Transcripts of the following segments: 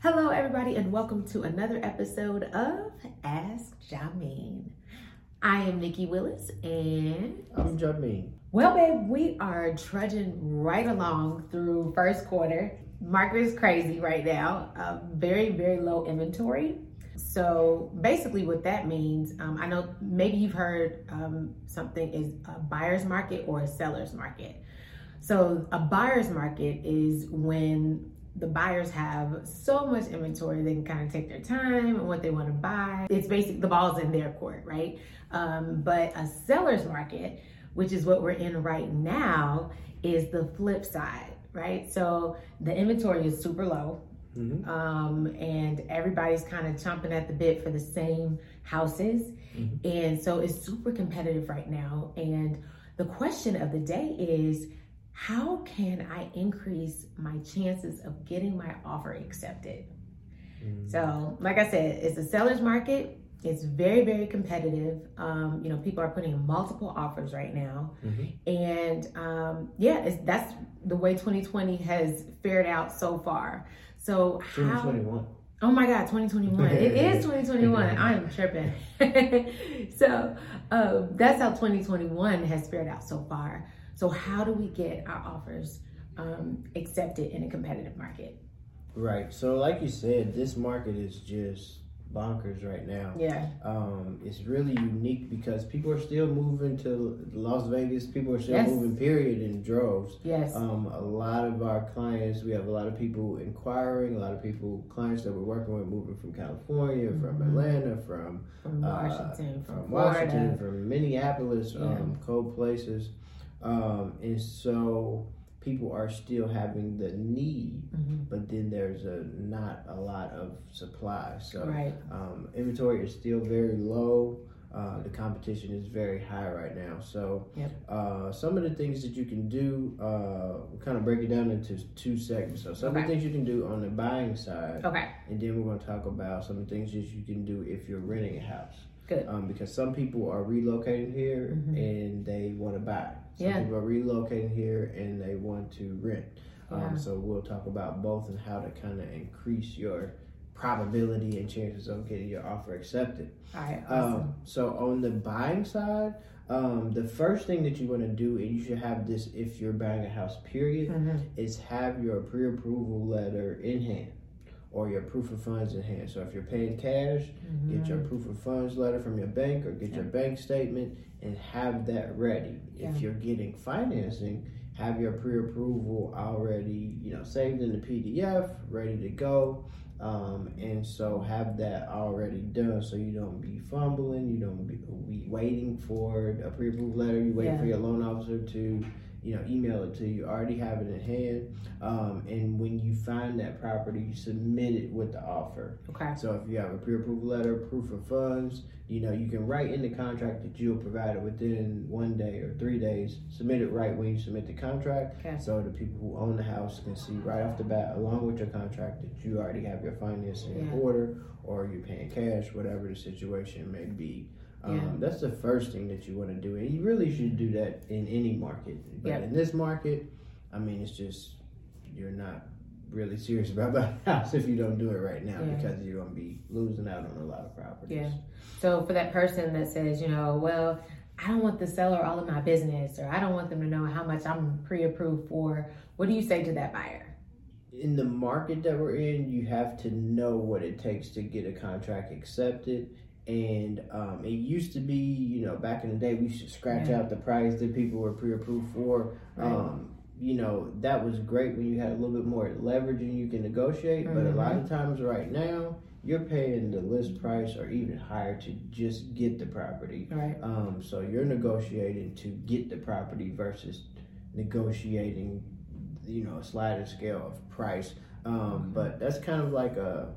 Hello, everybody, and welcome to another episode of Ask Jameen. I am Nikki Willis, and I'm Jameen. Well, babe, we are trudging right along through first quarter. Market is crazy right now. Uh, very, very low inventory. So basically, what that means, um, I know maybe you've heard um, something is a buyer's market or a seller's market. So a buyer's market is when the buyers have so much inventory they can kind of take their time and what they want to buy. It's basically the ball's in their court right? Um, but a seller's market which is what we're in right now is the flip side right? So the inventory is super low. Mm-hmm. um, and everybody's kind of chomping at the bit for the same houses. Mm-hmm. and so it's super competitive right now. And the question of the day is how can I increase my chances of getting my offer accepted? Mm-hmm. So, like I said, it's a seller's market. It's very, very competitive. Um, you know, people are putting multiple offers right now, mm-hmm. and um, yeah, that's the way 2020 has fared out so far. So, how? 2021. Oh my God, 2021. it is 2021. I am tripping. so um, that's how 2021 has fared out so far. So, how do we get our offers um, accepted in a competitive market? Right. So, like you said, this market is just bonkers right now. Yeah. Um, it's really unique because people are still moving to Las Vegas. People are still yes. moving, period, in droves. Yes. Um, a lot of our clients, we have a lot of people inquiring, a lot of people, clients that we're working with, moving from California, mm-hmm. from Atlanta, from, from Washington, uh, from, Washington, from Minneapolis, yeah. um, cold places. Um, and so people are still having the need, mm-hmm. but then there's a not a lot of supply. So right. um, inventory is still very low. Uh, the competition is very high right now. So yep. uh, some of the things that you can do, uh, we'll kind of break it down into two segments. So some okay. of the things you can do on the buying side. Okay. And then we're going to talk about some of the things that you can do if you're renting a house. Good. Um, because some people are relocating here mm-hmm. and they to buy. Some yeah. people are relocating here and they want to rent. Um. So we'll talk about both and how to kind of increase your probability and chances of getting your offer accepted. All right. Awesome. Um, so on the buying side, um, the first thing that you want to do, and you should have this if you're buying a house, period, mm-hmm. is have your pre-approval letter in hand or your proof of funds in hand. So if you're paying cash, mm-hmm. get your proof of funds letter from your bank or get yeah. your bank statement and have that ready. Yeah. If you're getting financing, have your pre-approval already, you know, saved in the PDF, ready to go. Um, and so have that already done so you don't be fumbling, you don't be, be waiting for a pre-approval letter, you wait yeah. for your loan officer to you know, email it to you. Already have it in hand. Um, and when you find that property, you submit it with the offer. Okay. So if you have a pre-approval letter, proof of funds, you know, you can write in the contract that you'll provide it within one day or three days. Submit it right when you submit the contract. Okay. So the people who own the house can see right off the bat, along with your contract, that you already have your financing yeah. in order or you're paying cash, whatever the situation may be. Um, yeah. That's the first thing that you want to do, and you really should do that in any market. But yep. in this market, I mean, it's just you're not really serious about buying a house if you don't do it right now yeah. because you're going to be losing out on a lot of properties. Yeah. So for that person that says, you know, well, I don't want the seller all of my business, or I don't want them to know how much I'm pre-approved for. What do you say to that buyer? In the market that we're in, you have to know what it takes to get a contract accepted and um, it used to be, you know, back in the day, we used to scratch yeah. out the price that people were pre-approved for. Right. Um, you know, that was great when you had a little bit more leverage and you can negotiate. Mm-hmm. But a lot of mm-hmm. times, right now, you're paying the list price or even higher to just get the property. Right. Um, so you're negotiating to get the property versus negotiating, you know, a sliding scale of price. Um, but that's kind of like a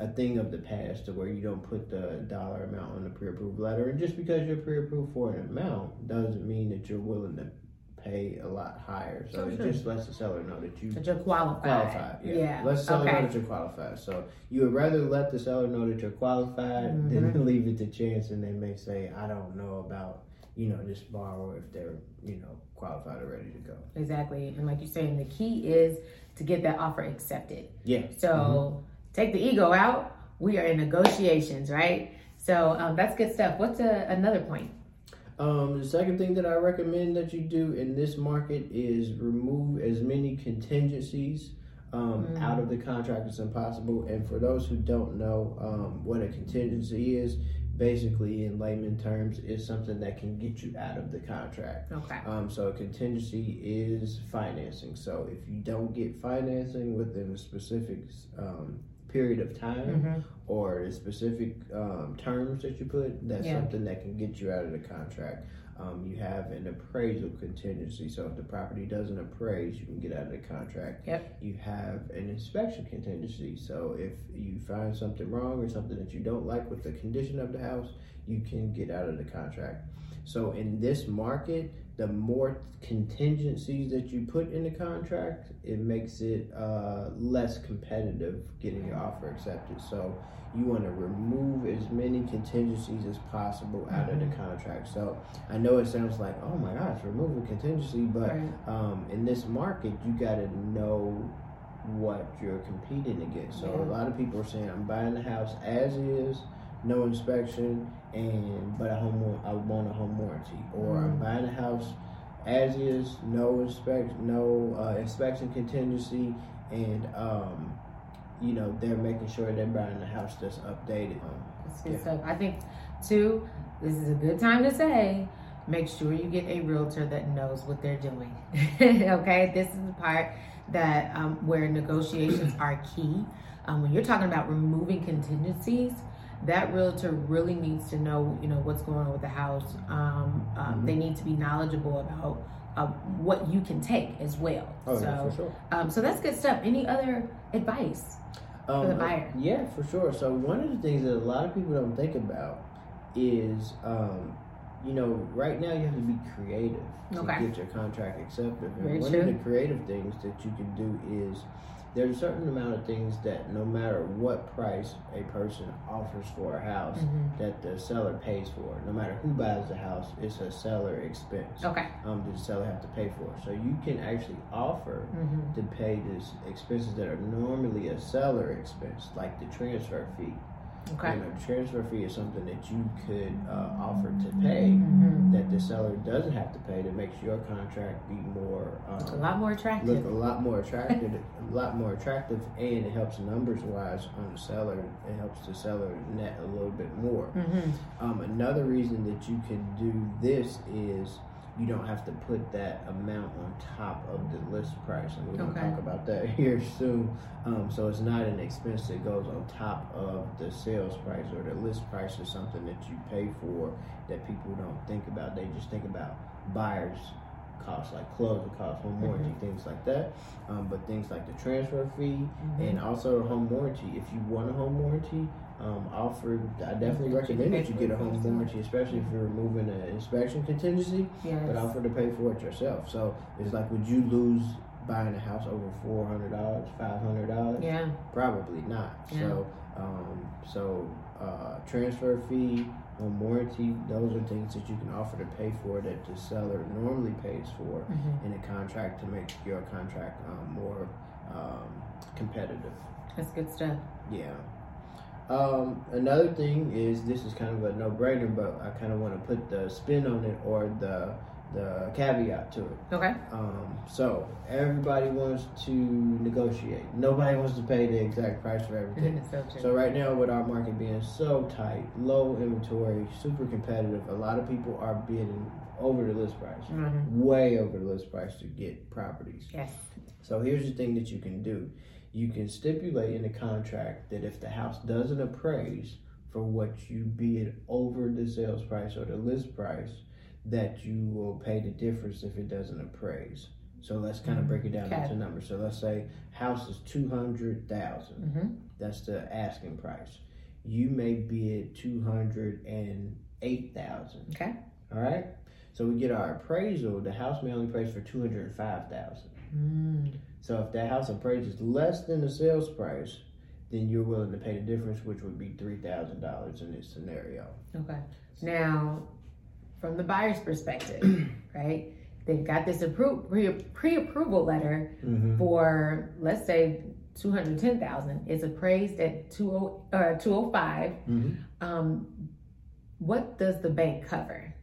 a thing of the past to where you don't put the dollar amount on the pre-approved letter. And just because you're pre-approved for an amount doesn't mean that you're willing to pay a lot higher. So it just lets the seller know that you that you're qualified. Qualified. Yeah. yeah. Let the seller okay. know that you're qualified. So you would rather let the seller know that you're qualified mm-hmm. than leave it to chance and they may say, I don't know about you know, just borrow if they're, you know, qualified or ready to go. Exactly. And like you're saying, the key is to get that offer accepted. Yeah. So mm-hmm take the ego out. We are in negotiations, right? So um, that's good stuff. What's a, another point? Um, the second thing that I recommend that you do in this market is remove as many contingencies um, mm. out of the contract as possible. And for those who don't know um, what a contingency is, basically in layman terms is something that can get you out of the contract. Okay. Um, so a contingency is financing. So if you don't get financing within a specific um, period of time mm-hmm. or specific um, terms that you put, that's yeah. something that can get you out of the contract. Um, you have an appraisal contingency. So if the property doesn't appraise, you can get out of the contract. Yep. You have an inspection contingency. So if you find something wrong or something that you don't like with the condition of the house, you can get out of the contract. So in this market, the more contingencies that you put in the contract, it makes it uh, less competitive getting your offer accepted. So you want to remove as many contingencies as possible out mm-hmm. of the mm-hmm. contract. So I know it sounds like, oh my gosh, remove a contingency, but right. um, in this market, you got to know what you're competing against. So yeah. a lot of people are saying, I'm buying the house as is no inspection, and but a home I want a home warranty, or. I'm buying a house as is, no inspect, no uh, inspection contingency, and um, you know they're making sure they're buying a house that's updated. That's good yeah. stuff. I think too. This is a good time to say. Make sure you get a realtor that knows what they're doing. okay, this is the part that um, where negotiations are key. Um, when you're talking about removing contingencies, that realtor really needs to know, you know, what's going on with the house. Um, um, mm-hmm. They need to be knowledgeable about uh, what you can take as well. Oh, so, yeah, for sure. Um, so that's good stuff. Any other advice for the um, buyer? Yeah, for sure. So one of the things that a lot of people don't think about is, um, you know, right now you have to be creative to okay. get your contract accepted. And one true. of the creative things that you can do is there's a certain amount of things that no matter what price a person offers for a house mm-hmm. that the seller pays for no matter who buys the house it's a seller expense okay um the seller have to pay for so you can actually offer mm-hmm. to pay these expenses that are normally a seller expense like the transfer fee Okay. You know, transfer fee is something that you could uh, offer to pay mm-hmm. that the seller doesn't have to pay that makes your contract be more um, a lot more attractive. Look a lot more attractive, a lot more attractive, and it helps numbers wise on the seller. It helps the seller net a little bit more. Mm-hmm. Um, another reason that you can do this is you don't have to put that amount on top of the list price. And we're going to talk about that here soon. Um, so it's not an expense that goes on top of the sales price or the list price or something that you pay for that people don't think about. They just think about buyers costs like closing costs, home warranty, mm-hmm. things like that. Um, but things like the transfer fee mm-hmm. and also home warranty. If you want a home warranty, um, offered. I definitely recommend that you get a home warranty, especially if you're removing an inspection contingency. Yes. But offer to pay for it yourself. So it's like, would you lose buying a house over four hundred dollars, five hundred dollars? Yeah. Probably not. Yeah. So, um, so uh, transfer fee, home warranty, those are things that you can offer to pay for that the seller normally pays for mm-hmm. in a contract to make your contract um, more um, competitive. That's good stuff. Yeah. Um, another thing is this is kind of a no-brainer, but I kind of want to put the spin on it or the the caveat to it. Okay. Um, so everybody wants to negotiate. Nobody wants to pay the exact price for everything. so, so, right now, with our market being so tight, low inventory, super competitive, a lot of people are bidding over the list price, mm-hmm. way over the list price to get properties. Yes. So here's the thing that you can do you can stipulate in the contract that if the house doesn't appraise for what you bid over the sales price or the list price, that you will pay the difference if it doesn't appraise. So let's kind of break it down okay. into numbers. So let's say house is two hundred thousand. Mm-hmm. That's the asking price. You may bid two hundred and eight thousand. Okay. All right. So we get our appraisal. The house may only appraise for two hundred five thousand. Mm. So if that house appraises less than the sales price, then you're willing to pay the difference, which would be three thousand dollars in this scenario. Okay. Now, from the buyer's perspective, right? They've got this appro- pre approval letter mm-hmm. for, let's say, 210,000 is appraised at 20 uh 205 Mhm. um what does the bank cover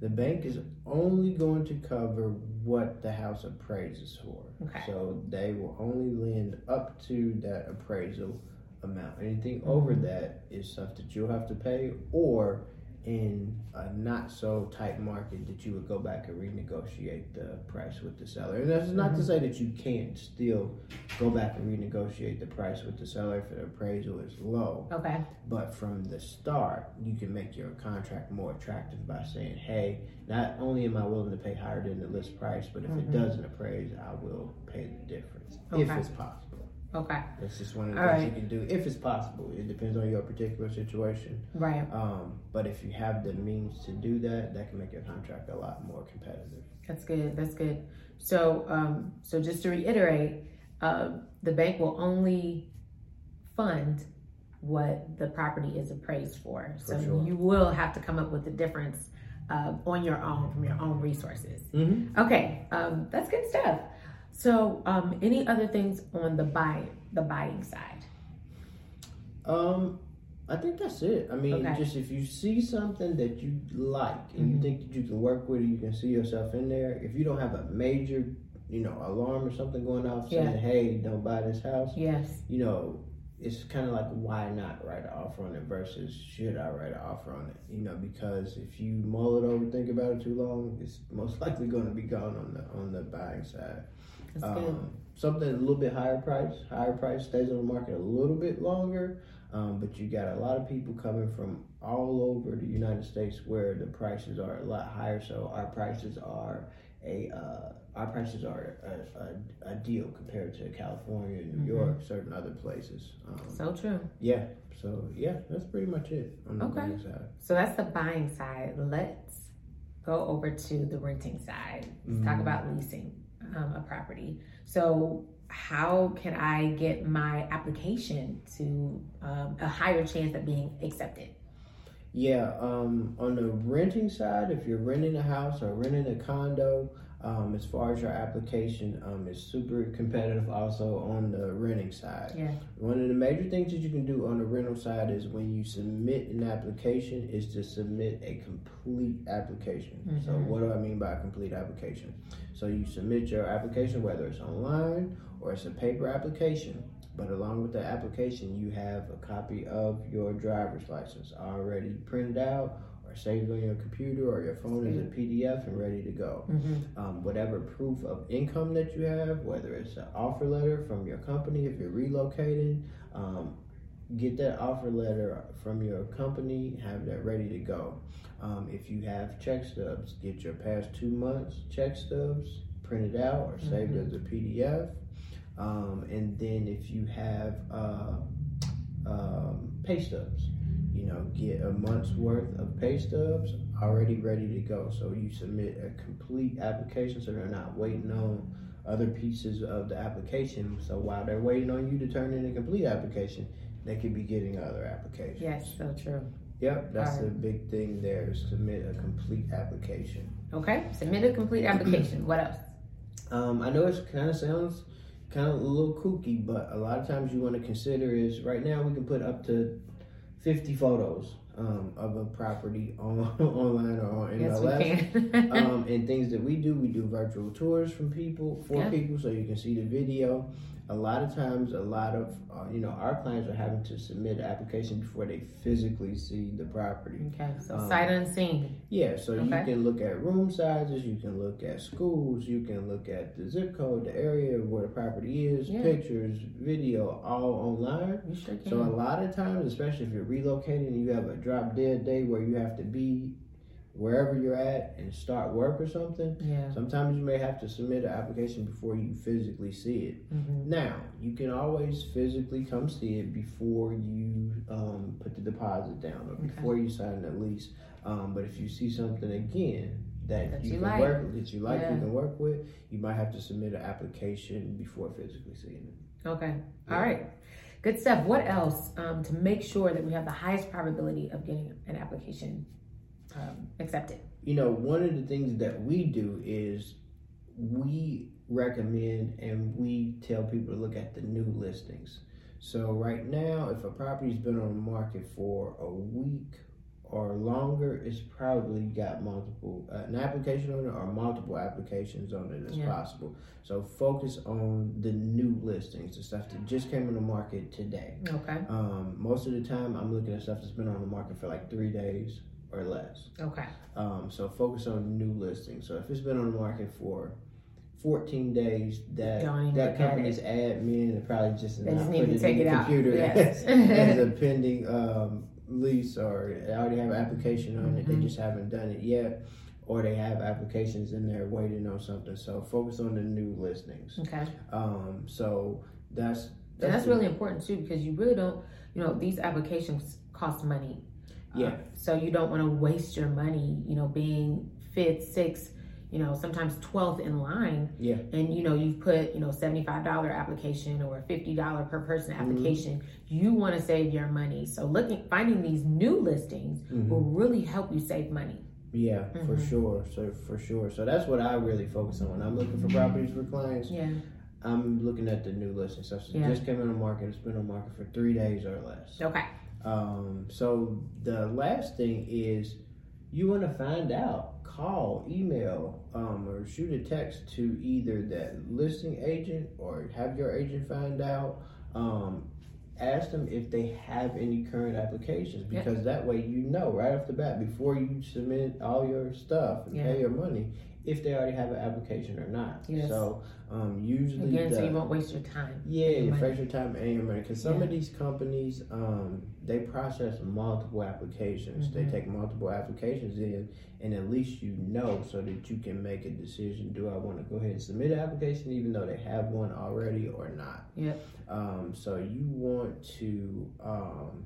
The bank is only going to cover what the house appraises for. Okay. So they will only lend up to that appraisal amount. Anything over Mhm. that is stuff that you'll have to pay, or in a not so tight market that you would go back and renegotiate the price with the seller. And that's not to Mhm. say that you can't still go back and renegotiate the price with the seller if the appraisal is low. okay But from the start, you can make your contract more attractive by saying, hey, not only am I willing to pay higher than the list price, but if Mhm. it doesn't appraise, I will pay the difference if it's possible. Okay That's just one of the All things right. you can do if it's possible. It depends on your particular situation. right Um, but if you have the means to do that, that can make your contract a lot more competitive. That's good. That's good. So, um, so just to reiterate, uh, the bank will only fund what the property is appraised for. For so sure. you will have to come up with the difference uh, on your own from your own resources. Mm-hmm. Okay, um, that's good stuff. So, um, any other things on the buy the buying side? Um, I think that's it. I mean, Okay. just if you see something that you like and Mhm. you think that you can work with, it, you can see yourself in there. If you don't have a major, you know, alarm or something going off saying, "Hey, don't buy this house," Yes. you know, it's kind of like why not write an offer on it versus should I write an offer on it? You know, because if you mull it over, think about it too long, it's most likely going to be gone on the on the buying side. Um, something a little bit higher price, higher price stays on the market a little bit longer, um, but you got a lot of people coming from all over the United States where the prices are a lot higher. So our prices are a uh, our prices are a, a, a deal compared to California, New Mhm. York, certain other places. Um, So true. yeah, so yeah, that's pretty much it on the Okay. buying side. So that's the buying side. Let's go over to the renting side. Let's talk Mhm. about leasing um, a property. So, how can I get my application to um, a higher chance of being accepted? Yeah, um, on the renting side, if you're renting a house or renting a condo, um, as far as your application, um, it's super competitive also on the renting side. Yeah. One of the major things that you can do on the rental side is when you submit an application is to submit a complete application. So Mhm. what do I mean by a complete application? So you submit your application whether it's online or it's a paper application, but along with the application you have a copy of your driver's license already printed out or saved on your computer or your phone as a PDF and ready to go Mm-hmm. um, whatever proof of income that you have, whether it's an offer letter from your company if you're relocating, um, get that offer letter from your company, have that ready to go. Um, if you have check stubs, get your past two months check stubs printed out or saved Mhm. as a PDF. Um, and then if you have uh, um, pay stubs, you know, get a month's worth of pay stubs already ready to go. So you submit a complete application so they're not waiting on other pieces of the application. So while they're waiting on you to turn in a complete application, they could be getting other applications. Yes, so true. Yep, that's the Alright. big thing there is submit a complete application. Okay. Submit a complete application. what else? Um, I know it kind of sounds kind of a little kooky, but a lot of times you want to consider is right now we can put up to 50 photos um, of a property on online or on yes, MLS. can. um, and things that we do, we do virtual tours from people for Yeah. people, so you can see the video. A lot of times, a lot of uh, you know our clients are having to submit an application before they physically see the property. okay. So Um, sight unseen. Yeah, so you can look at room sizes, you can look at schools, you can look at the zip code, the area where the property is, Yeah. pictures, video, all online. You sure. So a lot of times, especially if you're relocating and you have a drop dead day where you have to be wherever you're at and start work or something, yeah. sometimes you may have to submit an application before you physically see it. hmm Now, you can always physically come see it before you um, put the deposit down or Okay. before you sign the lease. Um, but if you see something again that, That you, you can like. work that you like, Yeah. you can work with, you might have to submit an application before physically seeing it. Okay. Yeah. All right. Good stuff. What else um, to make sure that we have the highest probability of getting an application um, accepted? You know, one of the things that we do is we recommend and we tell people to look at the new listings. So right now, if a property's been on the market for a week or longer, it's probably got multiple uh, an application on it or multiple applications on it as Yeah. possible. So focus on the new listings, the stuff that just came on the market today. Okay. Um, most of the time, I'm looking at stuff that's been on the market for like three days or less. Okay. Um, so focus on new listings. So if it's been on the market for 14 days, that Don't that company's admin is probably just They not just need to it take in it the out. computer Yes. as, as a pending um, lease, or they already have an application on it. Mhm. They just haven't done it yet, or they have applications in there waiting on something. So focus on the new listings. Okay. Um, so that's And that's really important too because you really don't, you know, these applications cost money. Yeah. Uh, so you don't want to waste your money, you know, being fifth, sixth, you know, sometimes 12th in line. Yeah. And, you know, you've put, you know, $75 application or $50 per person Mm-hmm. application. You want to save your money. So looking, finding these new listings Mhm. will really help you save money. Yeah, for Mhm. sure. So for sure. So that's what I really focus on when I'm looking for properties for clients. Yeah. I'm looking at the new listings. So it Yeah. just came on the market. It's been on market for three days or less. Okay. Um, so the last thing is you want to find out, call, email, um, or shoot a text to either that listing agent or have your agent find out. Um, ask them if they have any current applications Yeah. because that way you know right off the bat before you submit all your stuff and Yeah. pay your money if they already have an application or not. Yes. So um, usually Again, so you won't waste your time. yeah, money. fresh your time and your money. Because some Yeah. of these companies, um, they process multiple applications. They Mhm. take multiple applications in, and at least you know so that you can make a decision. Do I want to go ahead and submit an application, even though they have one already, or not? Yep. Um, so you want to um,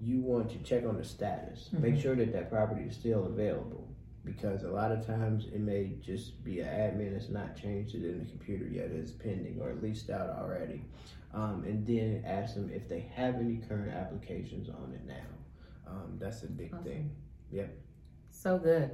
you want to check on the status. Make Mhm. sure that that property is still available. Because a lot of times it may just be an admin that's not changed it in the computer yet. It's pending or leased out already. Um, and then ask them if they have any current applications on it now. Um, that's a big Awesome. thing. Yep. So good.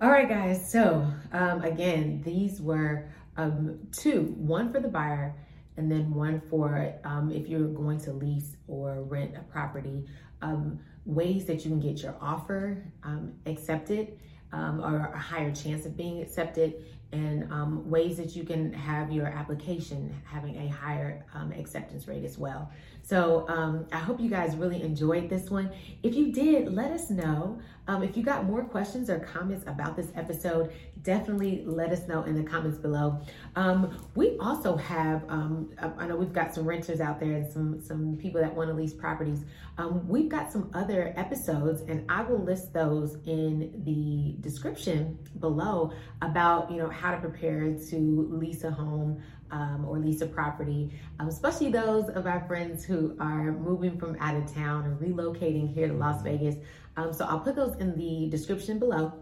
All right, guys. So, um, again, these were um, two one for the buyer, and then one for um, if you're going to lease or rent a property. Um, ways that you can get your offer um, accepted um, or a higher chance of being accepted, and um, ways that you can have your application having a higher um, acceptance rate as well. So um, I hope you guys really enjoyed this one. If you did, let us know. Um, if you got more questions or comments about this episode, definitely let us know in the comments below. Um, we also have, um, I know we've got some renters out there and some some people that want to lease properties. Um, we've got some other episodes, and I will list those in the description below about you know how to prepare to lease a home um, or lease a property, um, especially those of our friends who are moving from out of town and relocating here to Las Vegas. Um, so I'll put those in the description below.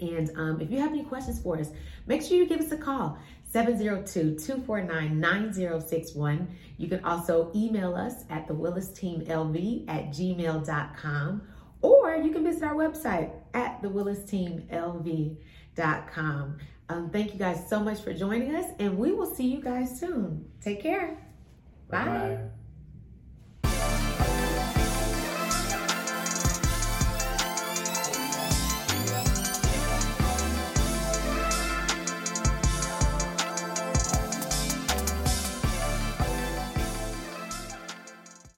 And um, if you have any questions for us, make sure you give us a call 702 249 9061. You can also email us at the Willis Team LV at gmail.com or you can visit our website at the Willis Team LV.com. Um, thank you guys so much for joining us, and we will see you guys soon. Take care. Bye. Bye-bye.